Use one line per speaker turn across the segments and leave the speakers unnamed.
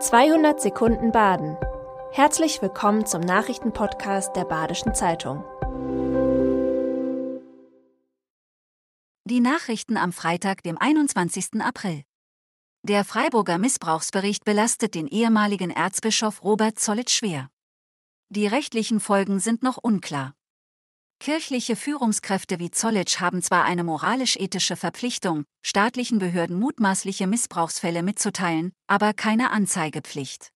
200 Sekunden Baden. Herzlich willkommen zum Nachrichtenpodcast der Badischen Zeitung.
Die Nachrichten am Freitag, dem 21. April. Der Freiburger Missbrauchsbericht belastet den ehemaligen Erzbischof Robert Zollitsch schwer. Die rechtlichen Folgen sind noch unklar. Kirchliche Führungskräfte wie Zollitsch haben zwar eine moralisch-ethische Verpflichtung, staatlichen Behörden mutmaßliche Missbrauchsfälle mitzuteilen, aber keine Anzeigepflicht.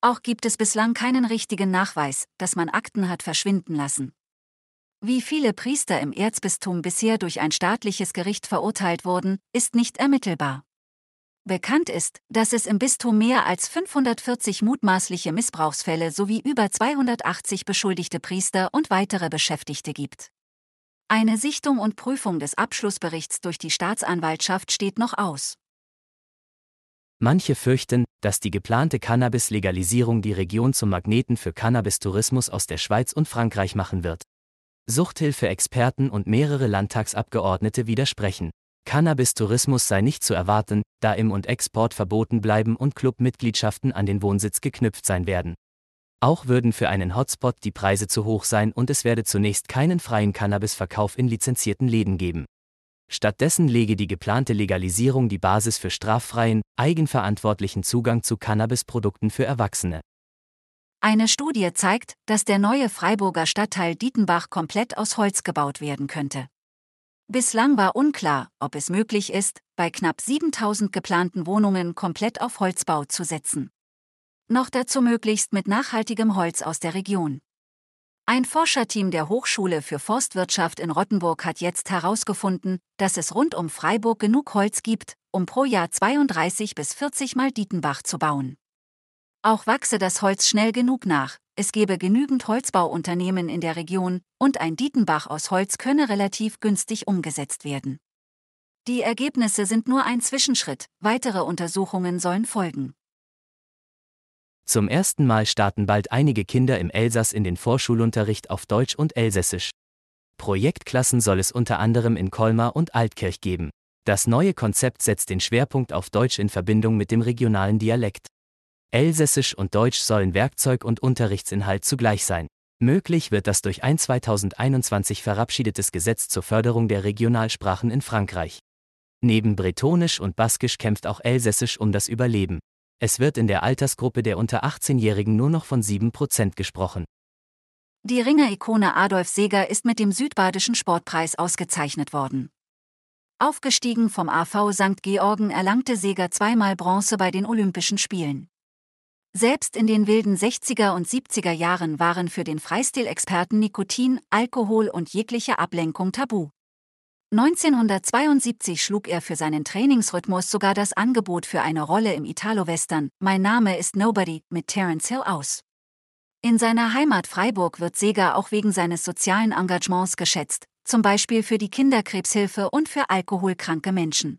Auch gibt es bislang keinen richtigen Nachweis, dass man Akten hat verschwinden lassen. Wie viele Priester im Erzbistum bisher durch ein staatliches Gericht verurteilt wurden, ist nicht ermittelbar. Bekannt ist, dass es im Bistum mehr als 540 mutmaßliche Missbrauchsfälle sowie über 280 beschuldigte Priester und weitere Beschäftigte gibt. Eine Sichtung und Prüfung des Abschlussberichts durch die Staatsanwaltschaft steht noch aus.
Manche fürchten, dass die geplante Cannabis-Legalisierung die Region zum Magneten für Cannabis-Tourismus aus der Schweiz und Frankreich machen wird. Suchthilfe-Experten und mehrere Landtagsabgeordnete widersprechen. Cannabis-Tourismus sei nicht zu erwarten, da Im- und Export verboten bleiben und Clubmitgliedschaften an den Wohnsitz geknüpft sein werden. Auch würden für einen Hotspot die Preise zu hoch sein und es werde zunächst keinen freien Cannabisverkauf in lizenzierten Läden geben. Stattdessen lege die geplante Legalisierung die Basis für straffreien, eigenverantwortlichen Zugang zu Cannabisprodukten für Erwachsene.
Eine Studie zeigt, dass der neue Freiburger Stadtteil Dietenbach komplett aus Holz gebaut werden könnte. Bislang war unklar, ob es möglich ist, bei knapp 7000 geplanten Wohnungen komplett auf Holzbau zu setzen. Noch dazu möglichst mit nachhaltigem Holz aus der Region. Ein Forscherteam der Hochschule für Forstwirtschaft in Rottenburg hat jetzt herausgefunden, dass es rund um Freiburg genug Holz gibt, um pro Jahr 32 bis 40 Mal Dietenbach zu bauen. Auch wachse das Holz schnell genug nach, es gebe genügend Holzbauunternehmen in der Region und ein Dietenbach aus Holz könne relativ günstig umgesetzt werden. Die Ergebnisse sind nur ein Zwischenschritt, weitere Untersuchungen sollen folgen.
Zum ersten Mal starten bald einige Kinder im Elsass in den Vorschulunterricht auf Deutsch und Elsässisch. Projektklassen soll es unter anderem in Colmar und Altkirch geben. Das neue Konzept setzt den Schwerpunkt auf Deutsch in Verbindung mit dem regionalen Dialekt. Elsässisch und Deutsch sollen Werkzeug und Unterrichtsinhalt zugleich sein. Möglich wird das durch ein 2021 verabschiedetes Gesetz zur Förderung der Regionalsprachen in Frankreich. Neben Bretonisch und Baskisch kämpft auch Elsässisch um das Überleben. Es wird in der Altersgruppe der unter 18-Jährigen nur noch von 7% gesprochen.
Die Ringer-Ikone Adolf Seeger ist mit dem Südbadischen Sportpreis ausgezeichnet worden. Aufgestiegen vom AV St. Georgen erlangte Seeger zweimal Bronze bei den Olympischen Spielen. Selbst in den wilden 60er und 70er Jahren waren für den Freistil-Experten Nikotin, Alkohol und jegliche Ablenkung tabu. 1972 schlug er für seinen Trainingsrhythmus sogar das Angebot für eine Rolle im Italo-Western Mein Name ist Nobody mit Terence Hill aus. In seiner Heimat Freiburg wird Seger auch wegen seines sozialen Engagements geschätzt, zum Beispiel für die Kinderkrebshilfe und für alkoholkranke Menschen.